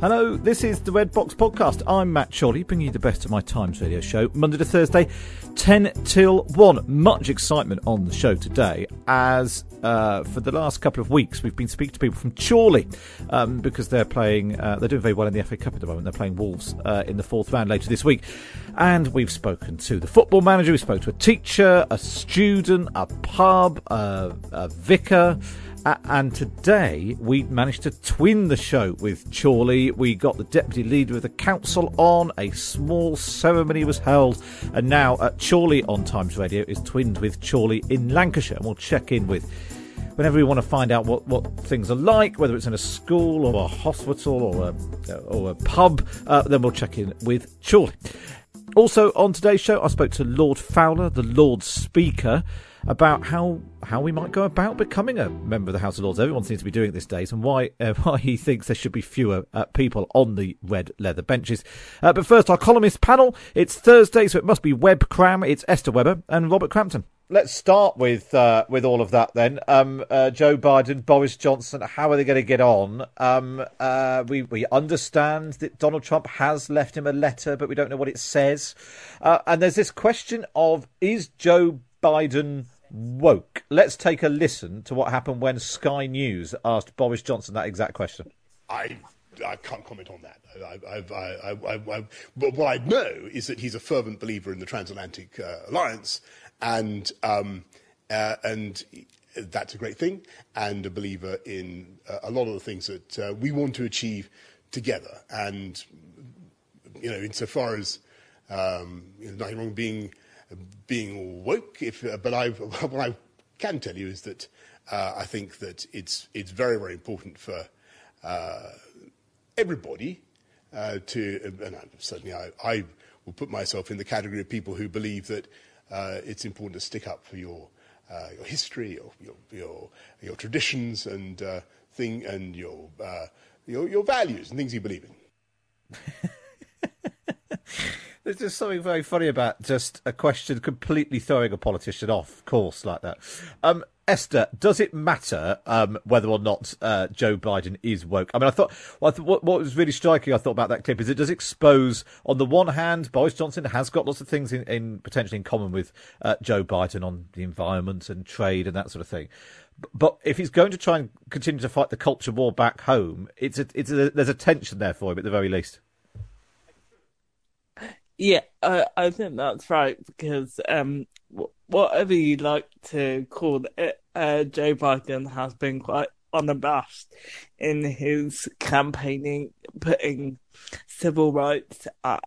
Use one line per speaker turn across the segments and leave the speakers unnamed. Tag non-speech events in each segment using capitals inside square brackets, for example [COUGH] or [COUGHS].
Hello, this is the Red Box Podcast. I'm Matt Chorley, bringing you the best of my Times radio show, Monday to Thursday, 10 till 1. Much excitement on the show today, as uh, for the last couple of weeks we've been speaking to people from Chorley um, because they're playing, uh, they're doing very well in the FA Cup at the moment. They're playing Wolves uh, in the fourth round later this week. And we've spoken to the football manager, we spoke to a teacher, a student, a pub, a, a vicar. Uh, and today we managed to twin the show with Chorley. We got the deputy leader of the council on. A small ceremony was held, and now uh, Chorley on Times Radio is twinned with Chorley in Lancashire. And we'll check in with whenever we want to find out what, what things are like, whether it's in a school or a hospital or a, or a pub, uh, then we'll check in with Chorley. Also on today's show, I spoke to Lord Fowler, the Lord Speaker about how how we might go about becoming a member of the House of Lords. Everyone seems to be doing it these days, and why uh, [LAUGHS] why he thinks there should be fewer uh, people on the red leather benches. Uh, but first, our columnist panel. It's Thursday, so it must be Web Cram. It's Esther Webber and Robert Crampton. Let's start with uh, with all of that then. Um, uh, Joe Biden, Boris Johnson, how are they going to get on? Um, uh, we we understand that Donald Trump has left him a letter, but we don't know what it says. And there's this question of is Joe Biden woke? Let's take a listen to what happened when Sky News asked Boris Johnson that exact question.
I I can't comment on that. I, I, I, but what I know is that he's a fervent believer in the transatlantic uh, alliance, and um, uh, and that's a great thing, and a believer in uh, a lot of the things that uh, we want to achieve together. And you know, insofar as um, you know, nothing wrong being being woke, if, uh, but I, [LAUGHS] what I can tell you is that uh, I think that it's it's very very important for uh, everybody uh, to, and certainly I, I, will put myself in the category of people who believe that uh, it's important to stick up for your uh, your history, your your your, your traditions, and thing, and your, your your values and things you believe in. [LAUGHS]
There's just something very funny about just a question completely throwing a politician off course like that. Um, Esther, does it matter um, whether or not uh, Joe Biden is woke? I mean, I thought, well, I th- what, what, was really striking, I thought about that clip is it does expose, on the one hand, Boris Johnson has got lots of things in, in potentially in common with uh, Joe Biden on the environment and trade and that sort of thing. But if he's going to try and continue to fight the culture war back home, it's a, it's a, there's a tension there for him at the very least.
Yeah, I, I think that's right because um, whatever you like to call it, uh, Joe Biden has been quite unabashed in his campaigning, putting civil rights at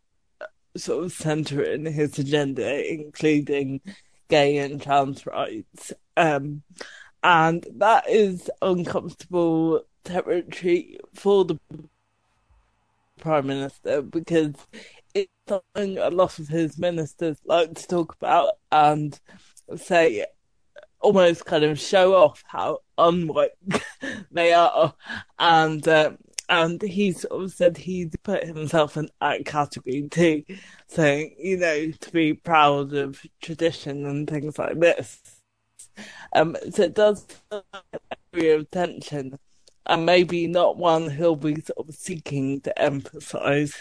sort of centre in his agenda, including gay and trans rights. Um, and that is uncomfortable territory for the Prime Minister because it's something a lot of his ministers like to talk about and say almost kind of show off how unwoke [LAUGHS] they are. And uh, and he sort of said he'd put himself in that category too. Saying you know to be proud of tradition and things like this. Um so it does area of tension. And maybe not one he'll be sort of seeking to emphasize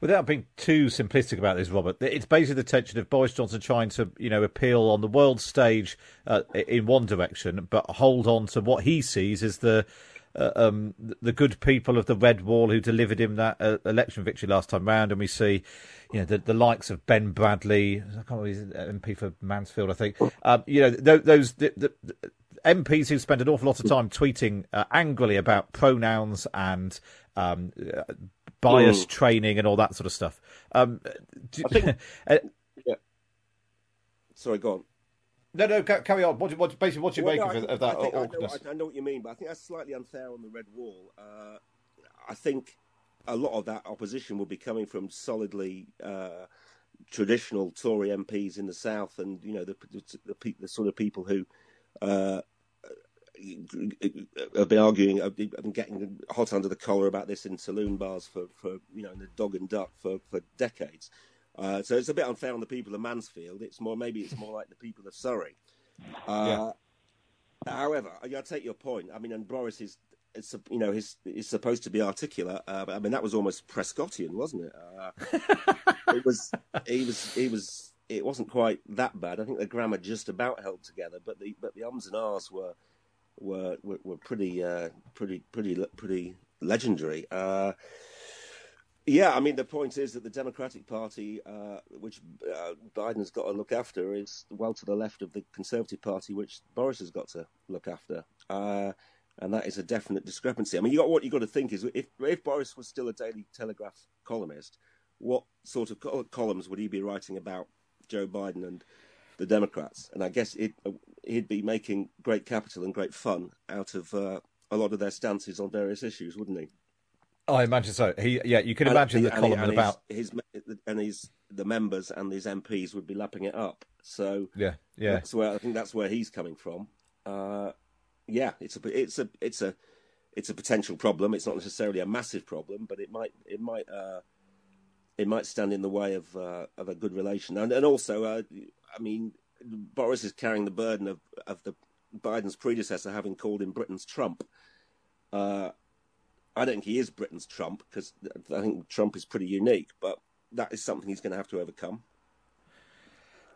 without being too simplistic about this, Robert, it's basically the tension of Boris Johnson trying to, you know, appeal on the world stage uh, in one direction, but hold on to what he sees as the uh, um, the good people of the Red Wall who delivered him that uh, election victory last time round, and we see, you know, the, the likes of Ben Bradley, I can't remember he's MP for Mansfield, I think. Um, you know, those, those the, the, MPs who spend an awful lot of time tweeting uh, angrily about pronouns and um, bias mm. training and all that sort of stuff. Um,
do, think, [LAUGHS] uh, yeah. Sorry, go on.
No, no, carry on. What, what, basically, what do you well, make no, of, of, that? I, think, I,
know, I, know, what you mean, but I think that's slightly unfair on the red wall. Uh, I think a lot of that opposition will be coming from solidly uh, traditional Tory MPs in the south, and you know the the, the, the sort of people who uh, have been arguing, I've been getting hot under the collar about this in saloon bars for, for you know, in the dog and duck for, for decades. Uh, so it's a bit unfair on the people of Mansfield. It's more, maybe it's more like the people of Surrey. Uh, yeah. However, I, take your point. I mean, and Boris is, it's, you know, he's, he's supposed to be articulate. Uh, I mean, that was almost Prescottian, wasn't it? Uh, it was, he was, he was, it wasn't quite that bad. I think the grammar just about held together, but the, but the ums and ahs were, were were, were pretty uh, pretty pretty pretty legendary. Uh, yeah, I mean the point is that the Democratic Party, uh, which uh, Biden's got to look after, is well to the left of the Conservative Party, which Boris has got to look after, uh, and that is a definite discrepancy. I mean, you got what you got to think is if if Boris was still a Daily Telegraph columnist, what sort of columns would he be writing about Joe Biden and the Democrats? And I guess it he'd be making great capital and great fun out of uh, a lot of their stances on various issues, wouldn't he?
I imagine so. He, yeah, you can imagine and, the column and about
his, his, and his the members and his MPs would be lapping it up. So
yeah, yeah,
that's where I think that's where he's coming from. Uh, yeah, it's a it's a it's a it's a potential problem. It's not necessarily a massive problem, but it might it might uh, it might stand in the way of uh, of a good relation. And and also, uh, I mean, Boris is carrying the burden of, of the Biden's predecessor having called him Britain's Trump. Uh, I don't think he is Britain's Trump because I think Trump is pretty unique, but that is something he's going to have to overcome.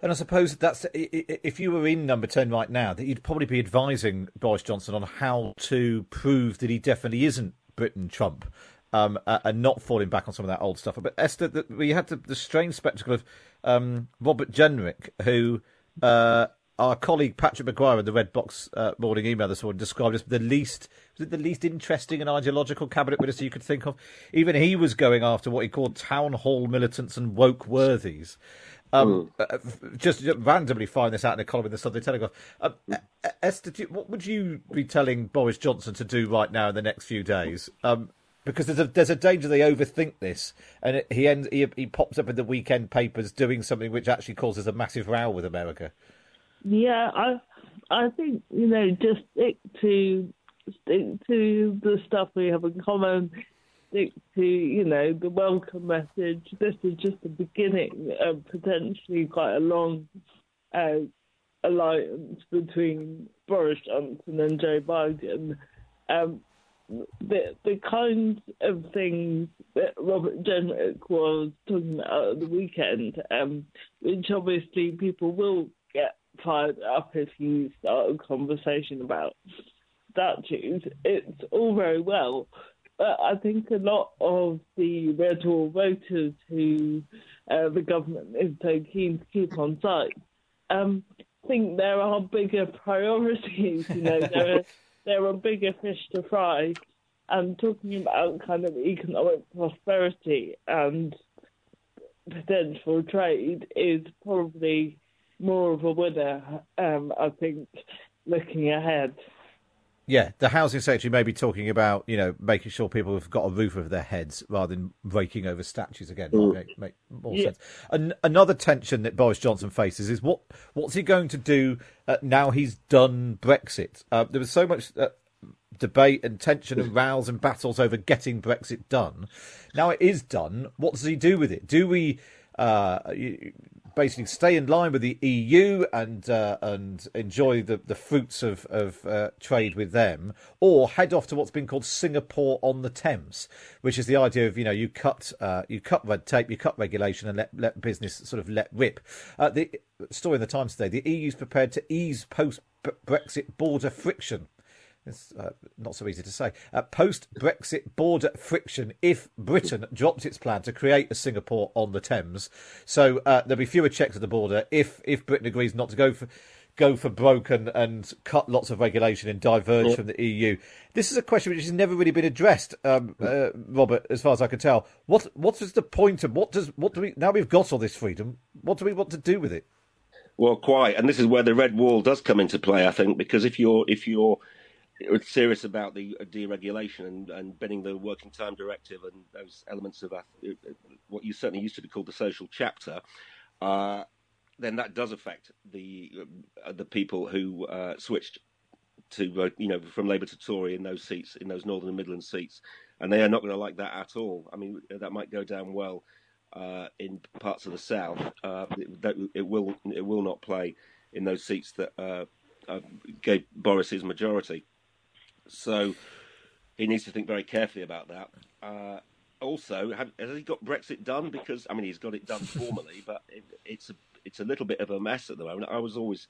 And I suppose that's if you were in number ten right now, that you'd probably be advising Boris Johnson on how to prove that he definitely isn't Britain Trump, um, and not falling back on some of that old stuff. But Esther, we had the, the strange spectacle of um, Robert Jenrick, who uh, our colleague Patrick Maguire in the Red Box uh, morning email this morning described as the least was it the least interesting and ideological cabinet minister you could think of. Even he was going after what he called town hall militants and woke worthies. Um, mm. uh, just, just, randomly find this out in a column in the Sunday Telegraph. Uh, Esther, what would you be telling Boris Johnson to do right now in the next few days? Um, because there's a there's a danger they overthink this, and it, he ends he, he pops up in the weekend papers doing something which actually causes a massive row with America.
Yeah, I I think you know just stick to stick to the stuff we have in common. Stick to you know the welcome message. This is just the beginning of potentially quite a long uh, alliance between Boris Johnson and Joe Biden. Um, the the kinds of things that Robert Jenrick was talking about at the weekend, um, which obviously people will get fired up if you start a conversation about statues. It's all very well, but I think a lot of the Red Wall voters who uh, the government is so keen to keep on side um, think there are bigger [LAUGHS] priorities. You know, there are [LAUGHS] there are bigger fish to fry. And talking about kind of economic prosperity and potential trade is probably more of a winner, um, I think, looking ahead.
Yeah, the housing secretary may be talking about, you know, making sure people have got a roof over their heads rather than raking over statues again. Mm. Make, make, more yeah. sense. An- another tension that Boris Johnson faces is what what's he going to do uh, now he's done Brexit? Uh, there was so much uh, debate and tension and rows and battles over getting Brexit done. Now it is done. What does he do with it? Do we? Uh, basically stay in line with the EU and uh, and enjoy the, the fruits of of uh, trade with them, or head off to what's been called Singapore on the Thames, which is the idea of you know you cut uh, you cut red tape, you cut regulation, and let let business sort of let rip. Uh, the story in the Times today: the EU is prepared to ease post Brexit border friction. It's uh, not so easy to say. Uh, Post Brexit border friction if Britain drops its plan to create a Singapore on the Thames. So uh, there'll be fewer checks at the border if if Britain agrees not to go for go for broke and, and cut lots of regulation and diverge yeah. from the EU. This is a question which has never really been addressed, um, uh, Robert, as far as I can tell. What what is the point of what does what do we now we've got all this freedom? What do we want to do with it?
Well, quite, and this is where the red wall does come into play, I think, because if you're if you're serious about the deregulation and, and bending the working time directive and those elements of uh, what you certainly used to be called the social chapter, uh, then that does affect the uh, the people who uh, switched to uh, you know from Labour to Tory in those seats in those Northern and Midland seats, and they are not going to like that at all. I mean, that might go down well uh, in parts of the south. It, it, will it will not play in those seats that gave Boris his majority. So he needs to think very carefully about that. Uh, also, have, has he got Brexit done? Because I mean, he's got it done [LAUGHS] formally, but it, it's a it's a little bit of a mess at the moment. I was always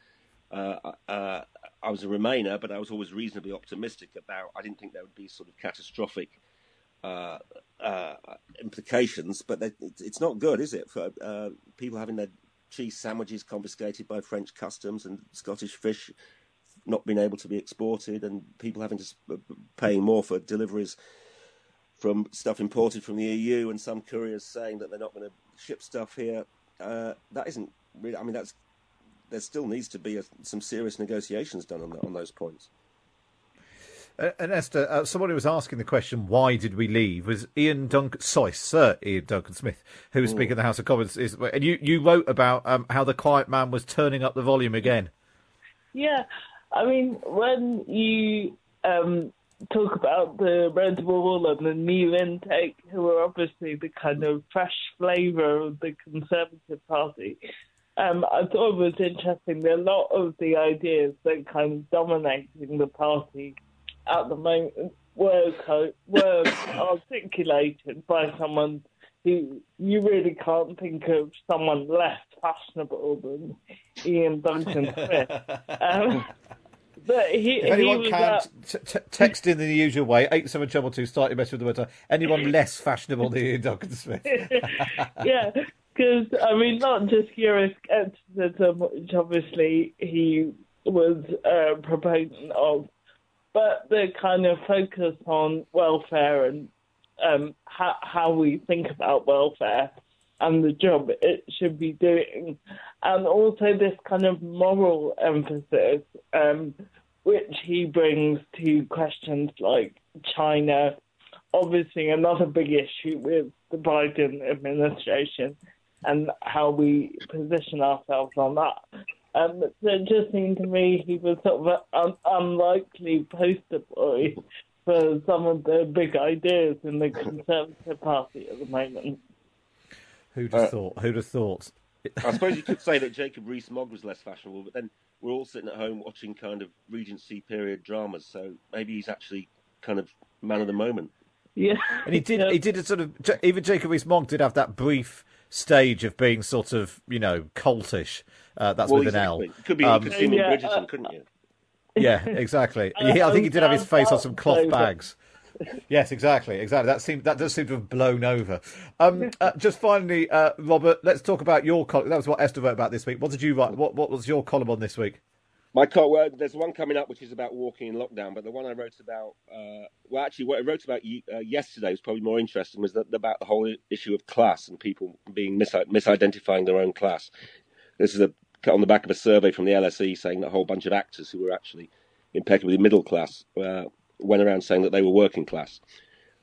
uh, uh, I was a Remainer, but I was always reasonably optimistic about. I didn't think there would be sort of catastrophic uh, uh implications, but it's not good, is it, for uh, people having their cheese sandwiches confiscated by French customs and Scottish fish not being able to be exported and people having to uh, paying more for deliveries from stuff imported from the EU and some couriers saying that they're not going to ship stuff here. Uh, that isn't really. I mean, that's there still needs to be a, some serious negotiations done on, on those points.
Uh, and Esther, uh, someone who was asking the question, "Why did we leave?" was Ian Duncan, sorry, Sir Ian Duncan Smith, who was mm. speaking in the House of Commons. Is, and you, you wrote about um, how the quiet man was turning up the volume again.
Yeah, I mean, when you um, talk about the Red Wall and the new intake, who are obviously the kind of fresh flavour of the Conservative Party, um, I thought it was interesting that a lot of the ideas that kind of dominating the party at the moment were, co- were [COUGHS] articulated by someone who you really can't think of someone less fashionable than Ian Duncan Smith. [LAUGHS] Um, but he,
if anyone
he
can,
uh,
t- t- text in the usual way, eight 872 start your message with the word. Anyone [LAUGHS] less fashionable than Duncan Smith? [LAUGHS]
yeah, because, I mean, not just Euroscepticism, which obviously he was a proponent of, but the kind of focus on welfare and um, how, how we think about welfare and the job it should be doing, and also this kind of moral emphasis, um, which he brings to questions like China. Obviously, another big issue with the Biden administration and how we position ourselves on that. Um, so it just seemed to me he was sort of an un- unlikely poster boy for some of the big ideas in the Conservative Party at the moment.
Who'd have uh, thought? Who'd have thought?
I suppose you could say that Jacob Rees-Mogg was less fashionable, but then we're all sitting at home watching kind of Regency period dramas, so maybe he's actually kind of man of the moment.
Yeah,
and he did. He did a sort of. Even Jacob Rees-Mogg did have that brief stage of being sort of, you know, cultish. Uh, that's
well,
with
exactly.
an L.
Could be um, you could yeah, Bridgerton, uh, couldn't you?
Yeah, exactly. [LAUGHS] I, I think he did have his face on some cloth bags yes, exactly, exactly. That seemed that does seem to have blown over. Um, uh, just finally, uh, Robert, let's talk about your column. That was what Esther wrote about this week. What did you write? What What was your column on this week?
My column. Well, there's one coming up which is about walking in lockdown, but the one I wrote about, uh, well, actually, what I wrote about uh, yesterday was probably more interesting. Was that, about the whole issue of class and people being mis- misidentifying their own class. This is a on the back of a survey from the LSE saying that a whole bunch of actors who were actually impeccably middle class uh, went around saying that they were working class.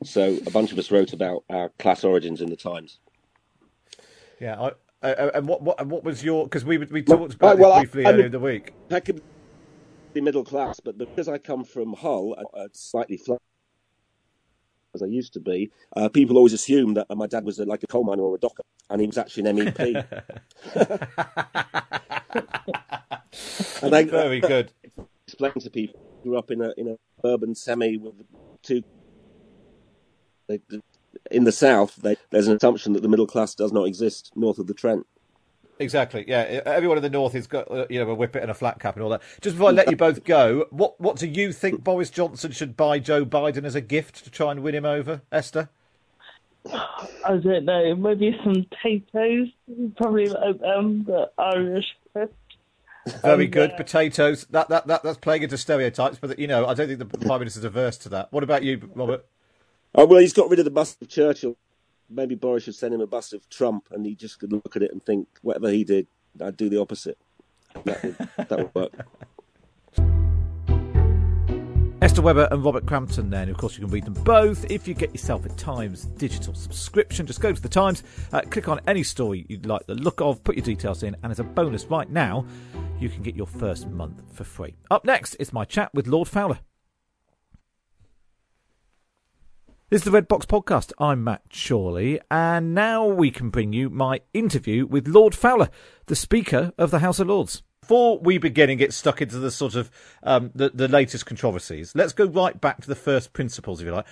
So a bunch of us wrote about our class origins in the Times.
Yeah, I, uh, and what, what what was your? Because we we talked about well, this briefly I, earlier in the week.
I could be middle class, but because I come from Hull, a slightly flat as I used to be, uh, people always assume that my dad was a, like a coal miner or a docker, and he was actually an MEP. [LAUGHS]
and I, Very good.
Explain to people grew up in a in a urban semi with two. They, in the south, they, there's an assumption that the middle class does not exist north of the Trent.
Exactly. Yeah, everyone in the north has got uh, you know a whippet and a flat cap and all that. Just before I let you both go, what what do you think Boris Johnson should buy Joe Biden as a gift to try and win him over, Esther?
I don't know. Maybe some potatoes. Probably like them, the Irish crisp.
Very and, good uh, potatoes. That, that that that's playing into stereotypes, but you know I don't think the prime minister's averse to that. What about you, Robert?
Oh well, he's got rid of the bust of Churchill maybe Boris should send him a bust of Trump, and he just could look at it and think, whatever he did, I'd do the opposite. That would, that would work. [LAUGHS]
Esther Webber and Robert Crampton, then. Of course, you can read them both if you get yourself a Times digital subscription. Just go to the Times, uh, click on any story you'd like the look of, put your details in, and as a bonus right now, you can get your first month for free. Up next is my chat with Lord Fowler. This is the Red Box Podcast. I'm Matt Chorley, and now we can bring you my interview with Lord Fowler, the Speaker of the House of Lords. Before we begin and get stuck into the sort of um, the, the latest controversies, let's go right back to the first principles, if you like.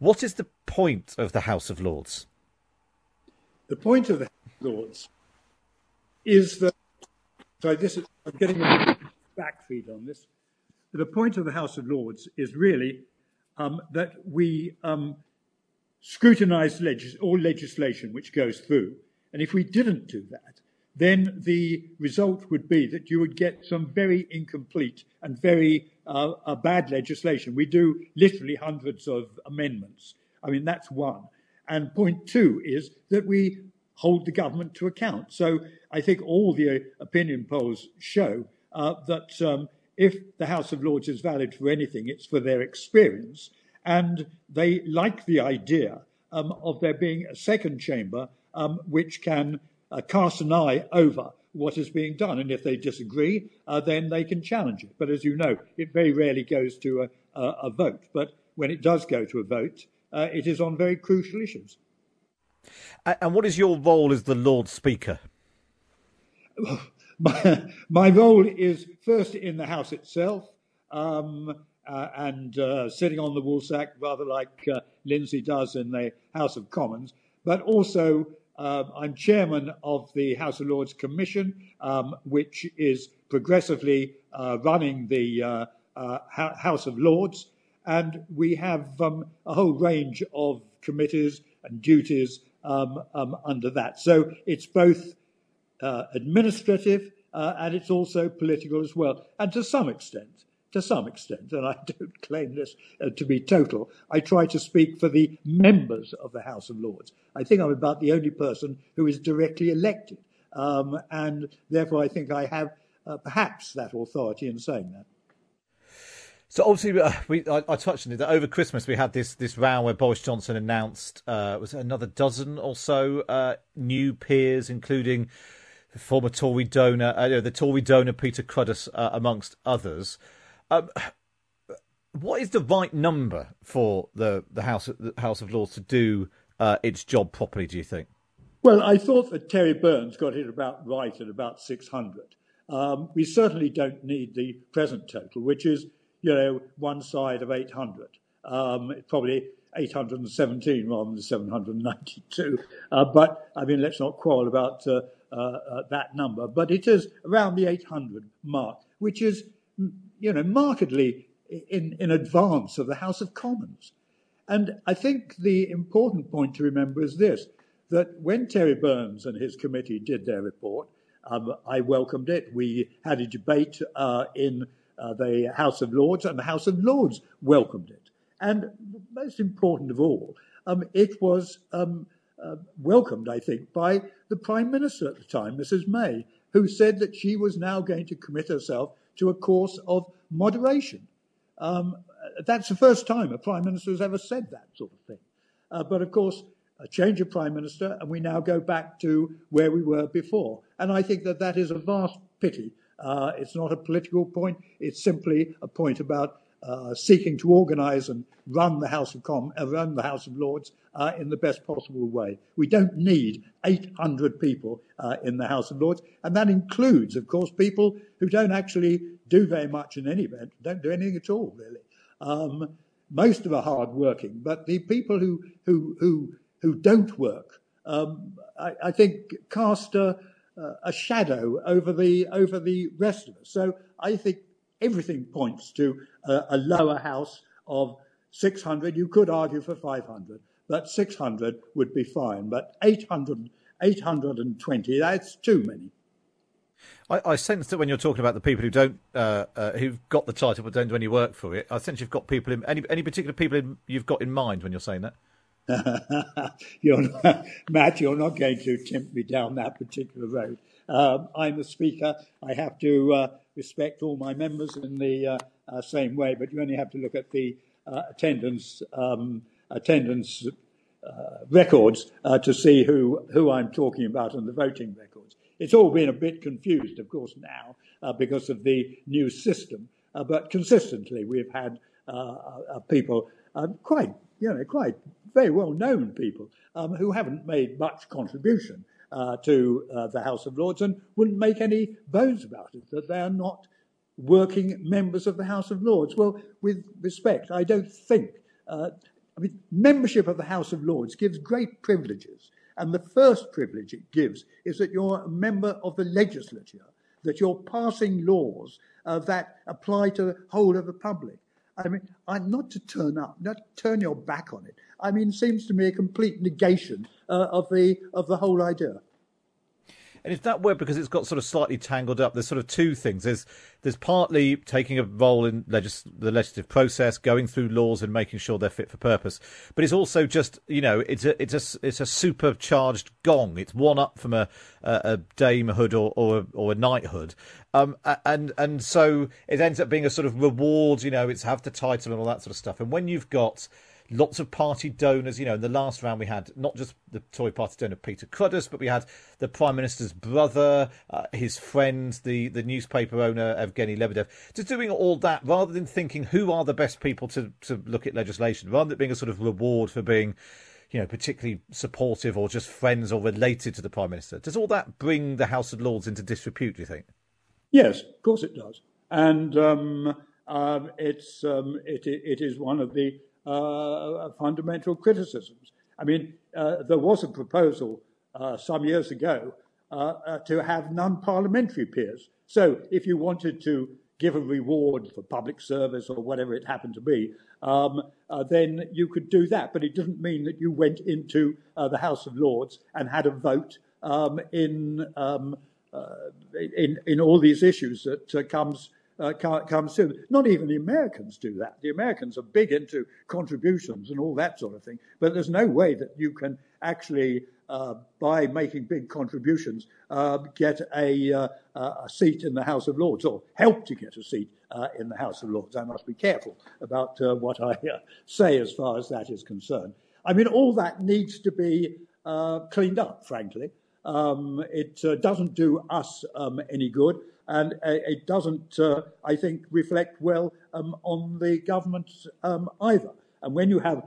What is the point of the House of Lords?
The point of the House of Lords is that. Sorry, this is, I'm getting a backfeed on this. The point of the House of Lords is really um, that we um, scrutinize legis- all legislation which goes through. And if we didn't do that, then the result would be that you would get some very incomplete and very uh, uh, bad legislation. We do literally hundreds of amendments. I mean, that's one. And point two is that we hold the government to account. So I think all the opinion polls show uh, that um, if the House of Lords is valid for anything, it's for their experience. And they like the idea um, of there being a second chamber um, which can uh, cast an eye over what is being done. And if they disagree, uh, then they can challenge it. But as you know, it very rarely goes to a, a, a vote. But when it does go to a vote, uh, it is on very crucial issues.
And what is your role as the Lord Speaker? [LAUGHS]
my, my role is first in the House itself um, uh, and uh, sitting on the woolsack, rather like uh, Lindsay does in the House of Commons, but also um, I'm chairman of the House of Lords Commission, um, which is progressively uh, running the uh, uh, House of Lords. And we have um, a whole range of committees and duties um, um, under that. So it's both uh, administrative, uh, and it's also political as well. And to some extent, to some extent, and I [LAUGHS] don't claim this uh, to be total, I try to speak for the members of the House of Lords. I think I'm about the only person who is directly elected, um, and therefore I think I have uh, perhaps that authority in saying that.
So obviously, uh, we I, I, touched on it that over Christmas we had this this round where Boris Johnson announced uh, was another dozen or so uh, new peers, including former Tory donor, uh, the Tory donor Peter Cruddas, uh, amongst others. Um, what is the right number for the the House the House of Lords to do uh, its job properly? Do you think?
Well, I thought that Terry Burns got it about right at about 600. Um, we certainly don't need the present total, which is, you know, one side of 800. Um, probably 817 rather than 792. Uh, but, I mean, let's not quarrel about uh, uh, uh, that number, but it is around the 800 mark, which is, you know, markedly in, in advance of the House of Commons. And I think the important point to remember is this that when Terry Burns and his committee did their report, um, I welcomed it. We had a debate uh, in uh, the House of Lords, and the House of Lords welcomed it. And most important of all, um, it was um, uh, welcomed, I think, by the Prime Minister at the time, Mrs. May, who said that she was now going to commit herself to a course of moderation. Um, that's the first time a Prime Minister has ever said that sort of thing. Uh, but of course, a change of Prime Minister, and we now go back to where we were before. And I think that that is a vast pity. Uh, it's not a political point, it's simply a point about uh, seeking to organise and run the House of Com- uh, run the House of Lords uh, in the best possible way. We don't need 800 people uh, in the House of Lords, and that includes, of course, people who don't actually do very much in any event, don't do anything at all, really. Um, most of are hard working, but the people who who who who don't work, um, I, I, think, cast a, a shadow over the over the rest of us. So I think everything points to a, a lower house of 600. You could argue for 500, but 600 would be fine. But 800, 820, that's too many.
I, I, sense that when you're talking about the people who don't, uh, uh, who've got the title but don't do any work for it, I sense you've got people in any any particular people in, you've got in mind when you're saying that. [LAUGHS]
you're not, Matt, you're not going to tempt me down that particular road. Um, I'm a speaker. I have to uh, respect all my members in the uh, uh, same way, but you only have to look at the uh, attendance um, attendance uh, records to see who who I'm talking about and the voting records. It's all been a bit confused, of course, now because of the new system, but consistently we've had people quite you know quite very well known people um, who haven't made much contribution uh, to uh, the House of Lords and wouldn't make any bones about it, that they are not working members of the House of Lords. Well, with respect, I don't think. Uh, I mean, membership of the House of Lords gives great privileges. And the first privilege it gives is that you're a member of the legislature, that you're passing laws uh, that apply to the whole of the public. I mean, I'm not to turn up, not turn your back on it. I mean, seems to me a complete negation uh, of the of the whole idea.
And if that were because it's got sort of slightly tangled up, there's sort of two things. There's there's partly taking a role in legis- the legislative process, going through laws and making sure they're fit for purpose. But it's also just you know it's a it's a it's a supercharged gong. It's one up from a a, a damehood or or a, or a knighthood, um, and and so it ends up being a sort of reward. You know, it's have the title and all that sort of stuff. And when you've got lots of party donors. You know, in the last round we had not just the Tory party donor Peter Cruddas, but we had the Prime Minister's brother, uh, his friend, the, the newspaper owner Evgeny Lebedev. Just doing all that rather than thinking who are the best people to, to look at legislation, rather than being a sort of reward for being you know, particularly supportive or just friends or related to the Prime Minister. Does all that bring the House of Lords into disrepute, do you think?
Yes, of course it does. And um, um, it's, um, it, it is one of the uh, fundamental criticisms. I mean, uh, there was a proposal uh, some years ago to have non parliamentary peers. So if you wanted to give a reward for public service or whatever it happened to be, um, uh, then you could do that. But it didn't mean that you went into uh, the House of Lords and had a vote um, in, um, uh, in in all these issues that comes uh, comes soon. Not even the Americans do that. The Americans are big into contributions and all that sort of thing, but there's no way that you can actually, uh, by making big contributions, uh, get a, uh, a, seat in the House of Lords or help to get a seat uh, in the House of Lords. I must be careful about uh, what I say as far as that is concerned. I mean, all that needs to be cleaned up, frankly. Um, it doesn't do us um, any good and it doesn't, uh, I think, reflect well um, on the government um, either. And when you have,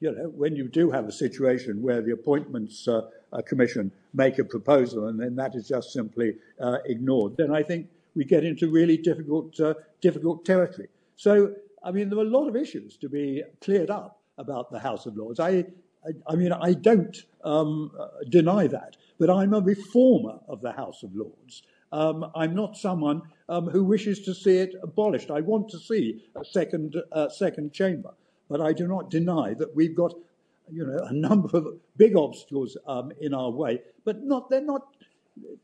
you know, when you do have a situation where the Appointments uh, Commission make a proposal and then that is just simply uh, ignored, then I think we get into really difficult, uh, difficult territory. So, I mean, there are a lot of issues to be cleared up about the House of Lords. I, I, I mean, I don't um, deny that, but I'm a reformer of the House of Lords. Um, I'm not someone um, who wishes to see it abolished. I want to see a second, uh, second chamber, but I do not deny that we've got, you know, a [LAUGHS] number of big obstacles um, in our way. But not they're not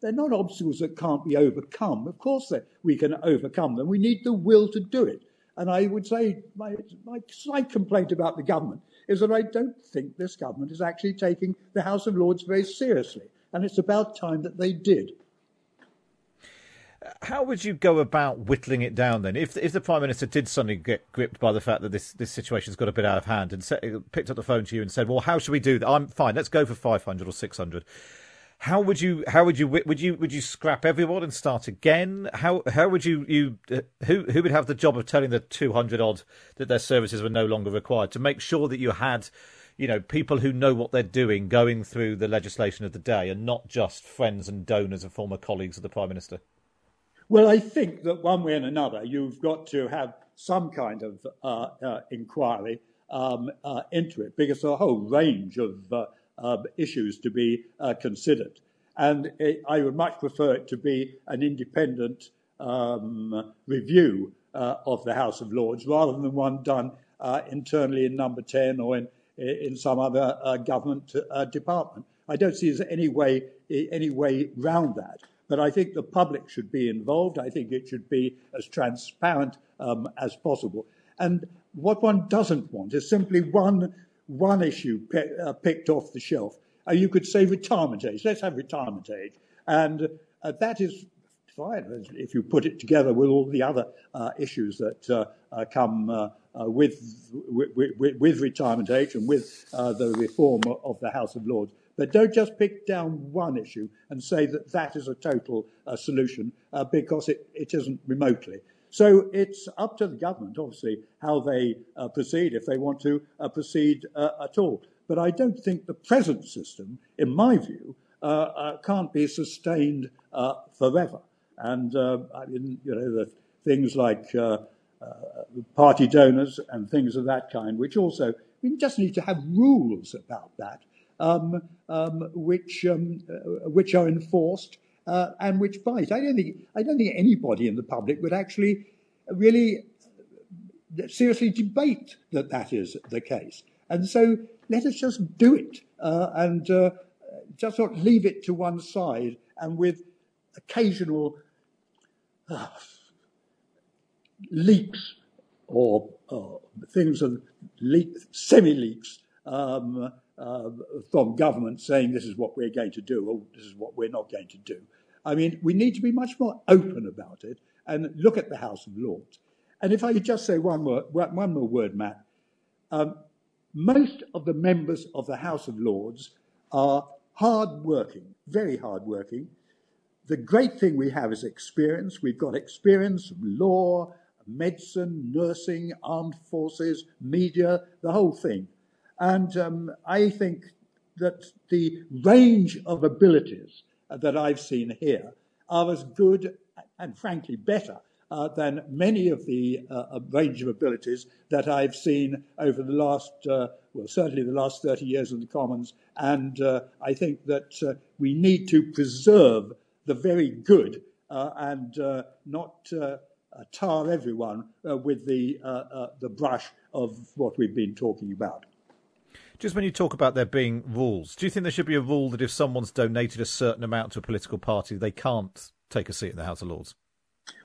they're not obstacles that can't be overcome. Of course, we can overcome them. We need the will to do it. And I would say my, my slight complaint about the government is that I don't think this government is actually taking the House of Lords very seriously. And it's about time that they did
how would you go about whittling it down then? If if the prime minister did suddenly get gripped by the fact that this this situation's got a bit out of hand and set, picked up the phone to you and said, "Well, how should we do that? I'm fine. Let's go for 500 or 600." how would you how would you would you would you scrap everyone and start again? How how would you you uh, who who would have the job of telling the two hundred odd that their services were no longer required to make sure that you had you know people who know what they're doing going through the legislation of the day and not just friends and donors and former colleagues of the prime minister.
Well, I think that one way and another, you've got to have some kind of uh, uh, inquiry um, uh, into it because there are a whole range of uh, uh, issues to be uh, considered. And it, I would much prefer it to be an independent um, review of the House of Lords rather than one done internally in Number 10 or in, in some other government department. I don't see there's any way, any way round that. But I think the public should be involved. I think it should be as transparent um, as possible. And what one doesn't want is simply one, one issue pe- uh, picked off the shelf. Uh, you could say retirement age. Let's have retirement age. And uh, that is fine if you put it together with all the other uh, issues that uh, uh, come with, with, with, with, retirement age and with the reform of the House of Lords. But don't just pick down one issue and say that that is a total uh, solution uh, because it, it isn't remotely. So it's up to the government, obviously, how they uh, proceed, if they want to uh, proceed uh, at all. But I don't think the present system, in my view, uh, can't be sustained forever. And I mean, you know, the things like party donors and things of that kind, which also we just need to have rules about that which, um, uh, which are enforced uh, and which bite. I don't, think, I don't think anybody in the public would actually really seriously debate that that is the case. And so let us just do it uh, and uh, just not leave it to one side and with occasional uh, leaks or things of leak, semi leaks um, uh, from government saying this is what we're going to do or this is what we're not going to do. I mean, we need to be much more open about it and look at the House of Lords. And if I could just say one more, one more word, Matt. Um, most of the members of the House of Lords are hard working, very hard working. The great thing we have is experience. We've got experience of law, medicine, nursing, armed forces, media, the whole thing. And um, I think that the range of abilities that I've seen here are as good and frankly better uh, than many of the uh, range of abilities that I've seen over the last, uh, well, certainly the last 30 years in the Commons. And uh, I think that uh, we need to preserve the very good uh, and not tar everyone with the, the brush of what we've been talking about.
Just when you talk about there being rules, do you think there should be a rule that if someone's donated a certain amount to a political party, they can't take a seat in the House of Lords?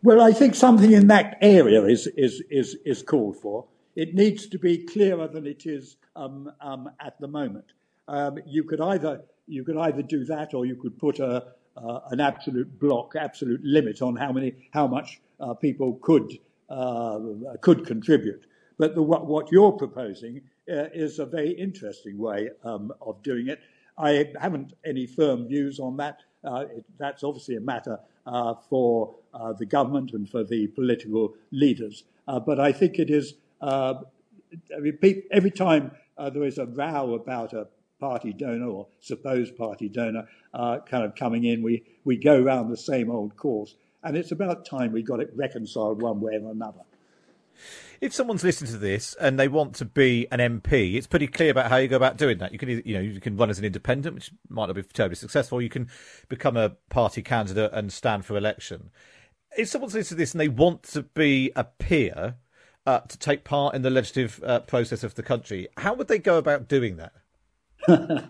Well, I think something in that area is is is, is called for. It needs to be clearer than it is um, um, at the moment. Um, you could either you could either do that, or you could put a uh, an absolute block, absolute limit on how many how much uh, people could uh, could contribute. But the, what, what you're proposing is a very interesting way um, of doing it. I haven't any firm views on that. Uh, it, that's obviously a matter uh, for uh, the government and for the political leaders. Uh, but I think it is, uh, every time there is a row about a party donor or supposed party donor kind of coming in, we, we go around the same old course. And it's about time we got it reconciled one way or another
if someone's listening to this and they want to be an MP, it's pretty clear about how you go about doing that. You can, you know, you can run as an independent, which might not be terribly successful. You can become a party candidate and stand for election. If someone's listening to this and they want to be a peer uh, to take part in the legislative uh, process of the country, how would they go about doing that? [LAUGHS]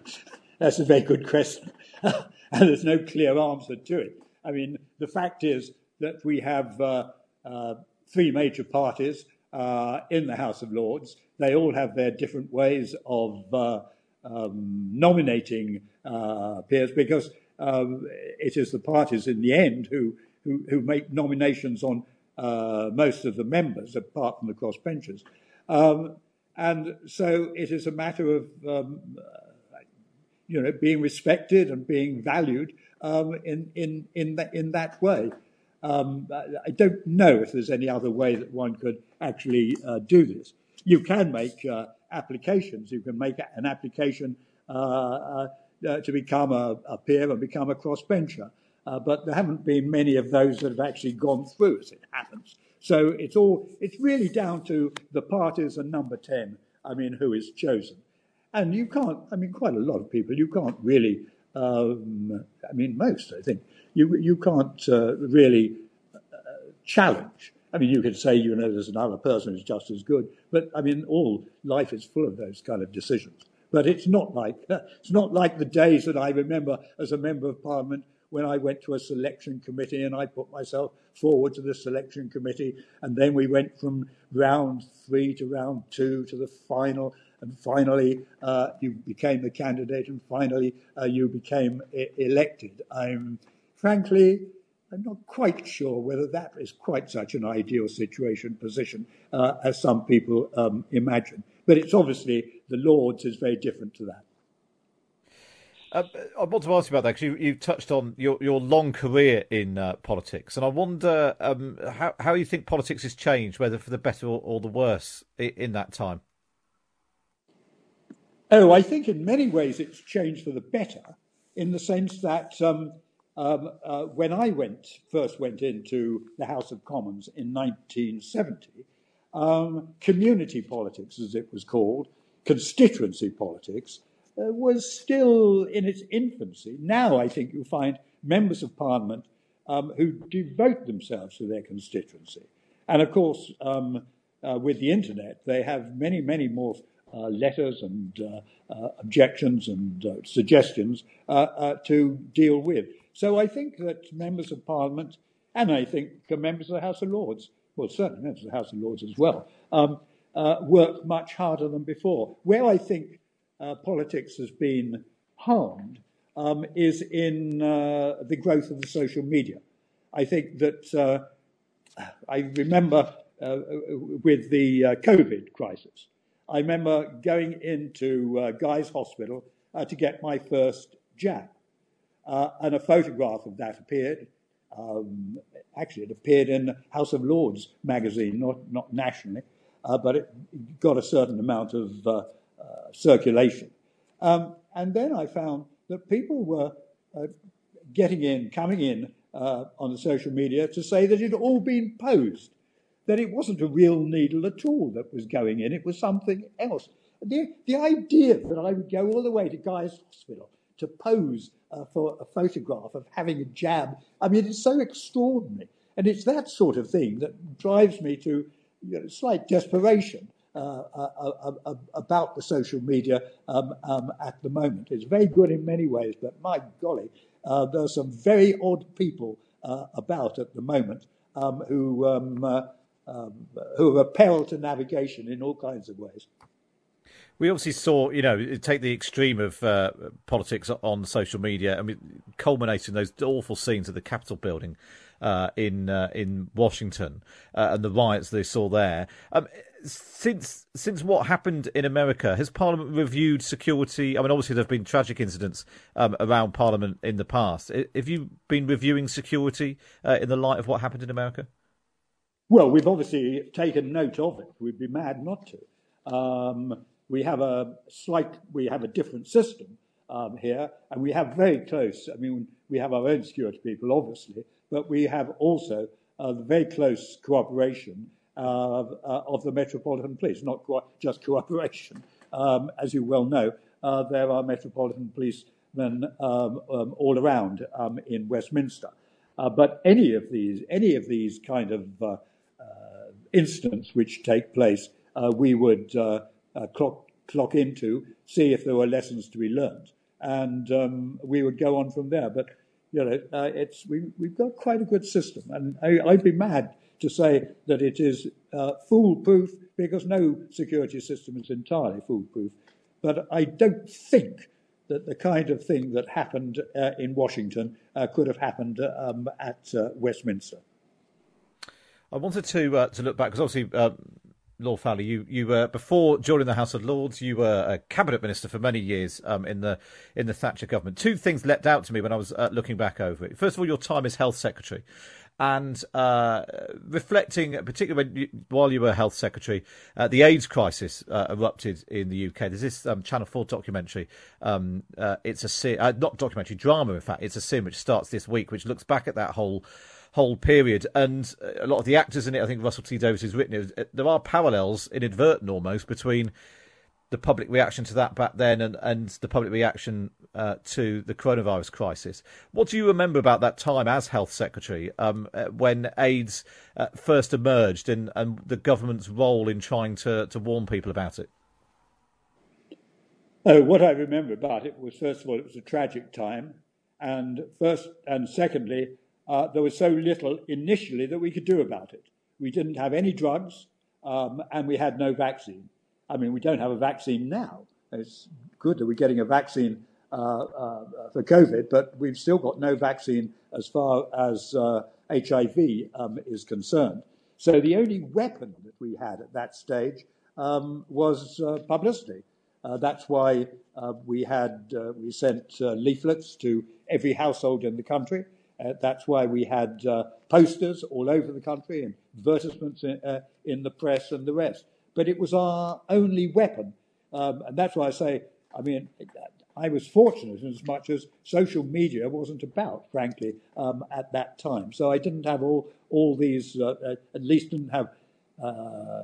That's a very good question, [LAUGHS] and there's no clear answer to it. I mean, the fact is that we have uh, uh three major parties uh, in the House of Lords. They all have their different ways of uh, um, nominating uh, peers because um, it is the parties in the end who, who, who make nominations on uh, most of the members, apart from the crossbenchers. Um, and so it is a matter of, um, you know, being respected and being valued um, in in in that in that way. Um, I don't know if there's any other way that one could actually uh, do this. You can make uh, applications. You can make an application uh, uh, uh to become a, a, peer and become a crossbencher. Uh, but there haven't been many of those that have actually gone through, as it happens. So it's all it's really down to the parties and number ten. I mean, who is chosen, and you can't. I mean, quite a lot of people. You can't really. Um, I mean, most. I think you you can't uh, really uh, challenge. I mean, you could say, you know, there's another person who's just as good, but I mean, all life is full of those kind of decisions. But it's not like it's not like the days that I remember as a member of Parliament when I went to a selection committee and I put myself forward to the selection committee, and then we went from round three to round two to the final, and finally uh, you became the candidate, and finally uh, you became elected. I'm frankly. I'm not quite sure whether that is quite such an ideal situation position uh, as some people um, imagine. But it's obviously the Lords is very different to that.
Uh, I want to ask you about that because you, you touched on your, your long career in uh, politics, and I wonder um, how how you think politics has changed, whether for the better or, or the worse, in, in, that time.
Oh, I think in many ways it's changed for the better, in the sense that um, um, uh, when I went first went into the House of Commons in 1970, um, community politics, as it was called, constituency politics uh, was still in its infancy. Now, I think you'll find members of parliament um, who devote themselves to their constituency. And of course, um, uh, with the internet, they have many, many more uh, letters and uh, uh objections and uh, suggestions to deal with. So I think that members of parliament, and I think members of the House of Lords, well, certainly members of the House of Lords as well, um, work much harder than before. Where I think uh, politics has been harmed um, is in uh, the growth of the social media. I think that uh, I remember uh, with the uh, COVID crisis, I remember going into uh, Guy's Hospital to get my first jab. And a photograph of that appeared. Um, actually, it appeared in the House of Lords magazine, not, not nationally, but it got a certain amount of uh, circulation. Um, and then I found that people were uh, getting in, coming in uh, on the social media to say that it had all been posed, that it wasn't a real needle at all that was going in, it was something else. The, the idea that I would go all the way to Guy's Hospital to pose uh, for a photograph of having a jab, I mean, it's so extraordinary. And it's that sort of thing that drives me to you know, slight desperation uh, uh, uh, about the social media um, um, at the moment. It's very good in many ways, but my golly, there are some very odd people about at the moment um, who um, um, who are a peril to navigation in all kinds of ways.
We obviously saw, you know, take the extreme of uh, politics on social media. I mean, culminating those awful scenes of the Capitol building uh, in uh, in Washington and the riots they saw there. Um, since since what happened in America, has Parliament reviewed security? I mean, obviously there have been tragic incidents um, around Parliament in the past. Have you been reviewing security uh, in the light of what happened in America?
Well, we've obviously taken note of it. We'd be mad not to. Um, we have a slight, we have a different system um, here, and we have very close. I mean, we have our own security people, obviously, but we have also uh, very close cooperation uh, of the Metropolitan Police, not just cooperation. Um, as you well know, uh, there are Metropolitan policemen um, um, all around um, in Westminster. Uh, but any of these, any of these kind of uh, uh, incidents which take place, uh, we would clock, clock into, see if there were lessons to be learned, and um, we would go on from there. But you know, it's we, we've got quite a good system, and I, I'd be mad to say that it is uh, foolproof because no security system is entirely foolproof. But I don't think that the kind of thing that happened uh, in Washington uh, could have happened um, at uh, Westminster.
I wanted to uh, to look back because obviously um, Lord Fowler, you you were before joining the House of Lords, you were a cabinet minister for many years um, in the in the Thatcher government. Two things leapt out to me when I was uh, looking back over it. First of all, your time as health secretary, and uh, reflecting, particularly you, while you were health secretary, uh, the AIDS crisis uh, erupted in the UK. There's this um, Channel Four documentary. Um, uh, it's a sin, uh, not documentary drama, in fact. It's a sin which starts this week, which looks back at that whole whole period. And a lot of the actors in it, I think Russell T Davies has written it. Uh, there are parallels, inadvertent almost, between the public reaction to that back then and, and the public reaction uh, to the coronavirus crisis. What do you remember about that time as Health Secretary um, uh, when AIDS uh, first emerged and, and the government's role in trying to, to warn people about it?
Oh, what I remember about it was, first of all, it was a tragic time, and first and secondly, uh, there was so little initially that we could do about it. We didn't have any drugs, um, and we had no vaccine. I mean, we don't have a vaccine now. It's good that we're getting a vaccine uh, uh, for COVID, but we've still got no vaccine as far as HIV uh, um, is concerned. So the only weapon that we had at that stage um, was uh, publicity. Uh, that's why we had we sent leaflets to every household in the country. That's why we had posters all over the country and advertisements in, in the press and the rest but it was our only weapon. Um, and that's why I say, I mean, I was fortunate in as much as social media wasn't about, frankly, um, at that time. So I didn't have all, all these, uh, uh at least didn't have uh,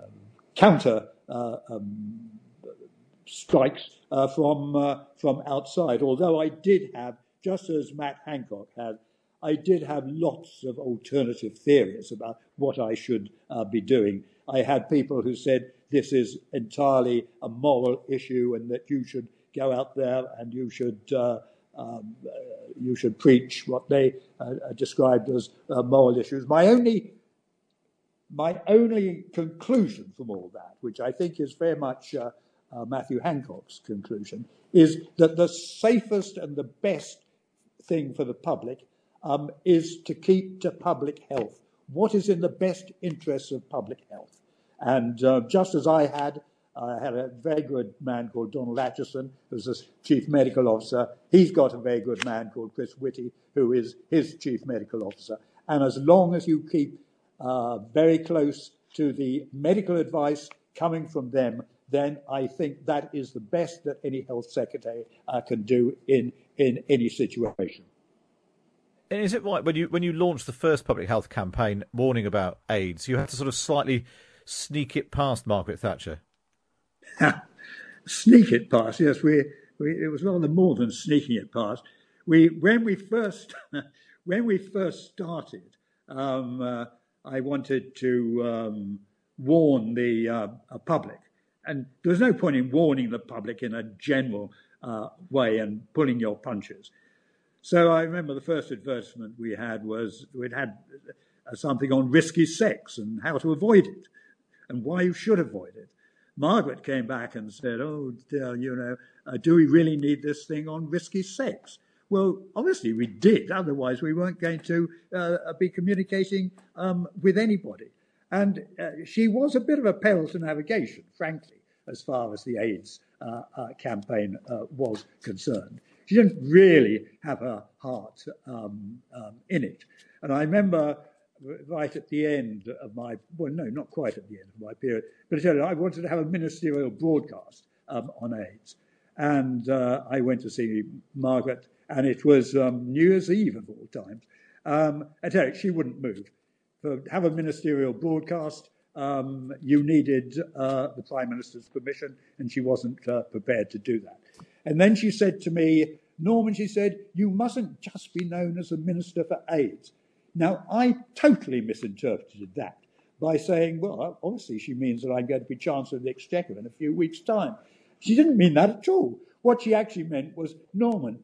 counter uh, um, strikes uh, from, uh, from outside, although I did have, just as Matt Hancock had, I did have lots of alternative theories about what I should be doing. I had people who said, this is entirely a moral issue and that you should go out there and you should uh, um, uh, you should preach what they uh, described as uh, moral issues. My only my only conclusion from all that, which I think is very much uh, uh, Matthew Hancock's conclusion, is that the safest and the best thing for the public um, is to keep to public health. What is in the best interests of public health? And uh, just as I had, I had a very good man called Donald Acheson, who's the chief medical officer. He's got a very good man called Chris Whitty, who is his chief medical officer. And as long as you keep uh, very close to the medical advice coming from them, then I think that is the best that any health secretary uh, can do in, in any situation.
Is it right when you when you launched the first public health campaign warning about AIDS, you had to sort of slightly sneak it past Margaret Thatcher? [LAUGHS]
sneak it past, yes. We, we, it was rather more than sneaking it past. We, when we first, [LAUGHS] when we first started, um, uh, I wanted to um, warn the uh, uh, public, and there was no point in warning the public in a general uh, way and pulling your punches. So I remember the first advertisement we had was we'd had uh, something on risky sex and how to avoid it and why you should avoid it. Margaret came back and said, Oh, dear, you know, uh, do we really need this thing on risky sex? Well, obviously we did, otherwise we weren't going to uh, be communicating um, with anybody. And uh, she was a bit of a peril to navigation, frankly, as far as the AIDS uh, uh, campaign was concerned. She didn't really have her heart um, um, in it. And I remember right at the end of my, well, no, not quite at the end of my period, but I wanted to have a ministerial broadcast um, on AIDS. And uh, I went to see Margaret, and it was um, New Year's Eve of all times. Um, I tell you, she wouldn't move. To have a ministerial broadcast, um, you needed uh, the Prime Minister's permission, and she wasn't uh, prepared to do that. And then she said to me, Norman, she said, you mustn't just be known as a minister for AIDS. Now, I totally misinterpreted that by saying, well, obviously she means that I'm going to be Chancellor of the Exchequer in a few weeks' time. She didn't mean that at all. What she actually meant was, Norman,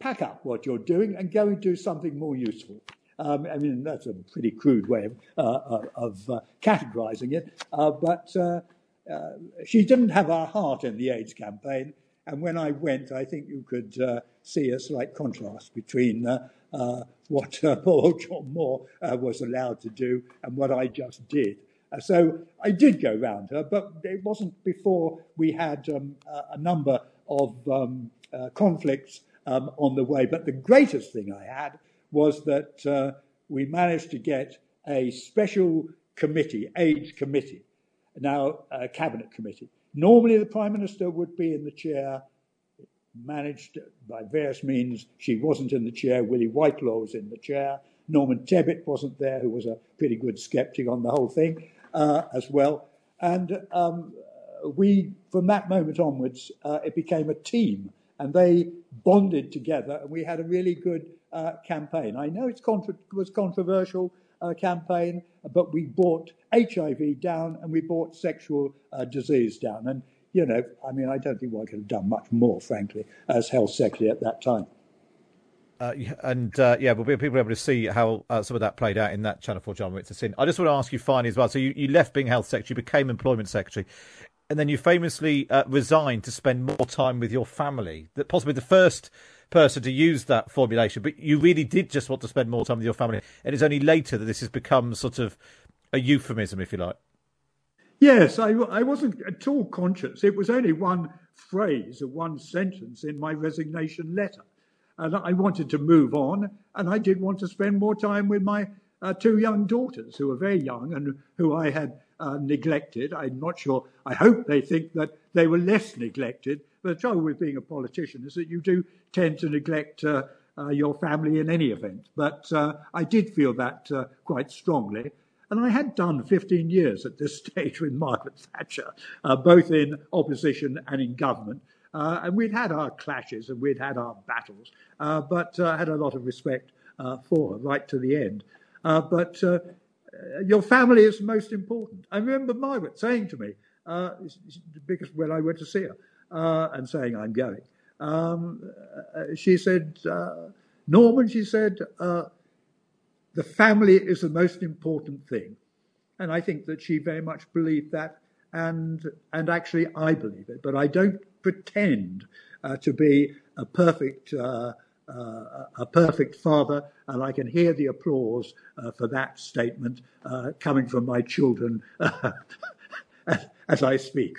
pack up what you're doing and go and do something more useful. Um, I mean, that's a pretty crude way of, uh, uh of uh, categorizing it, uh, but uh, uh, she didn't have her heart in the AIDS campaign. And when I went, I think you could see a slight contrast between uh, what uh, [LAUGHS] poor John Moore uh, was allowed to do and what I just did. Uh, so I did go round her, but it wasn't before we had um, a, number of um, uh, conflicts um, on the way. But the greatest thing I had was that uh, we managed to get a special committee, AIDS committee, now a cabinet committee. Normally, the Prime Minister would be in the chair, managed by various means. She wasn't in the chair. Willie Whitelaw was in the chair. Norman Tebbit wasn't there, who was a pretty good skeptic on the whole thing uh, as well. And um, we, from that moment onwards, uh, it became a team, and they bonded together, and we had a really good uh, campaign. I know it contra- was controversial uh, campaign, but we brought HIV down and we brought sexual uh, disease down. And you know, I mean, I don't think I could have done much more, frankly, as health secretary at that time.
Uh, and uh, yeah, we'll be people able to see how uh, some of that played out in that Channel 4 drama. It's sin. I just want to ask you finally as well. So you, you left being health secretary, became employment secretary, and then you famously uh, resigned to spend more time with your family. That possibly the first person to use that formulation, but you really did just want to spend more time with your family. And it's only later that this has become sort of a euphemism, if you like.
Yes, I, I wasn't at all conscious. It was only one phrase or one sentence in my resignation letter and I wanted to move on, and I did want to spend more time with my uh, two young daughters, who were very young and who I had uh, neglected. I'm not sure. I hope they think that they were less neglected. The trouble with being a politician is that you do tend to neglect uh, uh your family in any event. But uh, I did feel that uh, quite strongly. And I had done 15 years at this [LAUGHS] stage with Margaret Thatcher, both in opposition and in government. And we'd had our clashes and we'd had our battles, but uh, had a lot of respect for her right to the end. Uh, but uh, your family is most important. I remember Margaret saying to me, uh, because when I went to see her, uh, and saying, I'm going, um, uh, she said, Norman, she said, the family is the most important thing. And I think that she very much believed that, and, and actually I believe it, but I don't pretend uh, to be a perfect, uh, a perfect father, and I can hear the applause uh, for that statement uh, coming from my children [LAUGHS] as I speak.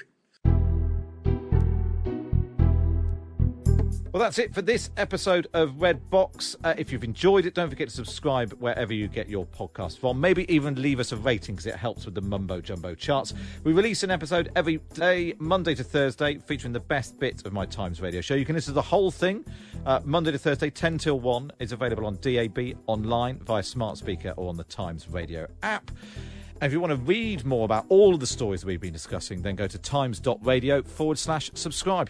Well, that's it for this episode of Red Box. Uh, if you've enjoyed it, don't forget to subscribe wherever you get your podcast from. Maybe even leave us a rating because it helps with the mumbo jumbo charts. We release an episode every day, Monday to Thursday, featuring the best bits of my Times radio show. You can listen to the whole thing uh, Monday to Thursday, 10 till 1. It's available on DAB, online, via smart speaker, or on the Times radio app. And if you want to read more about all of the stories we've been discussing, then go to times.radio forward slash subscribe.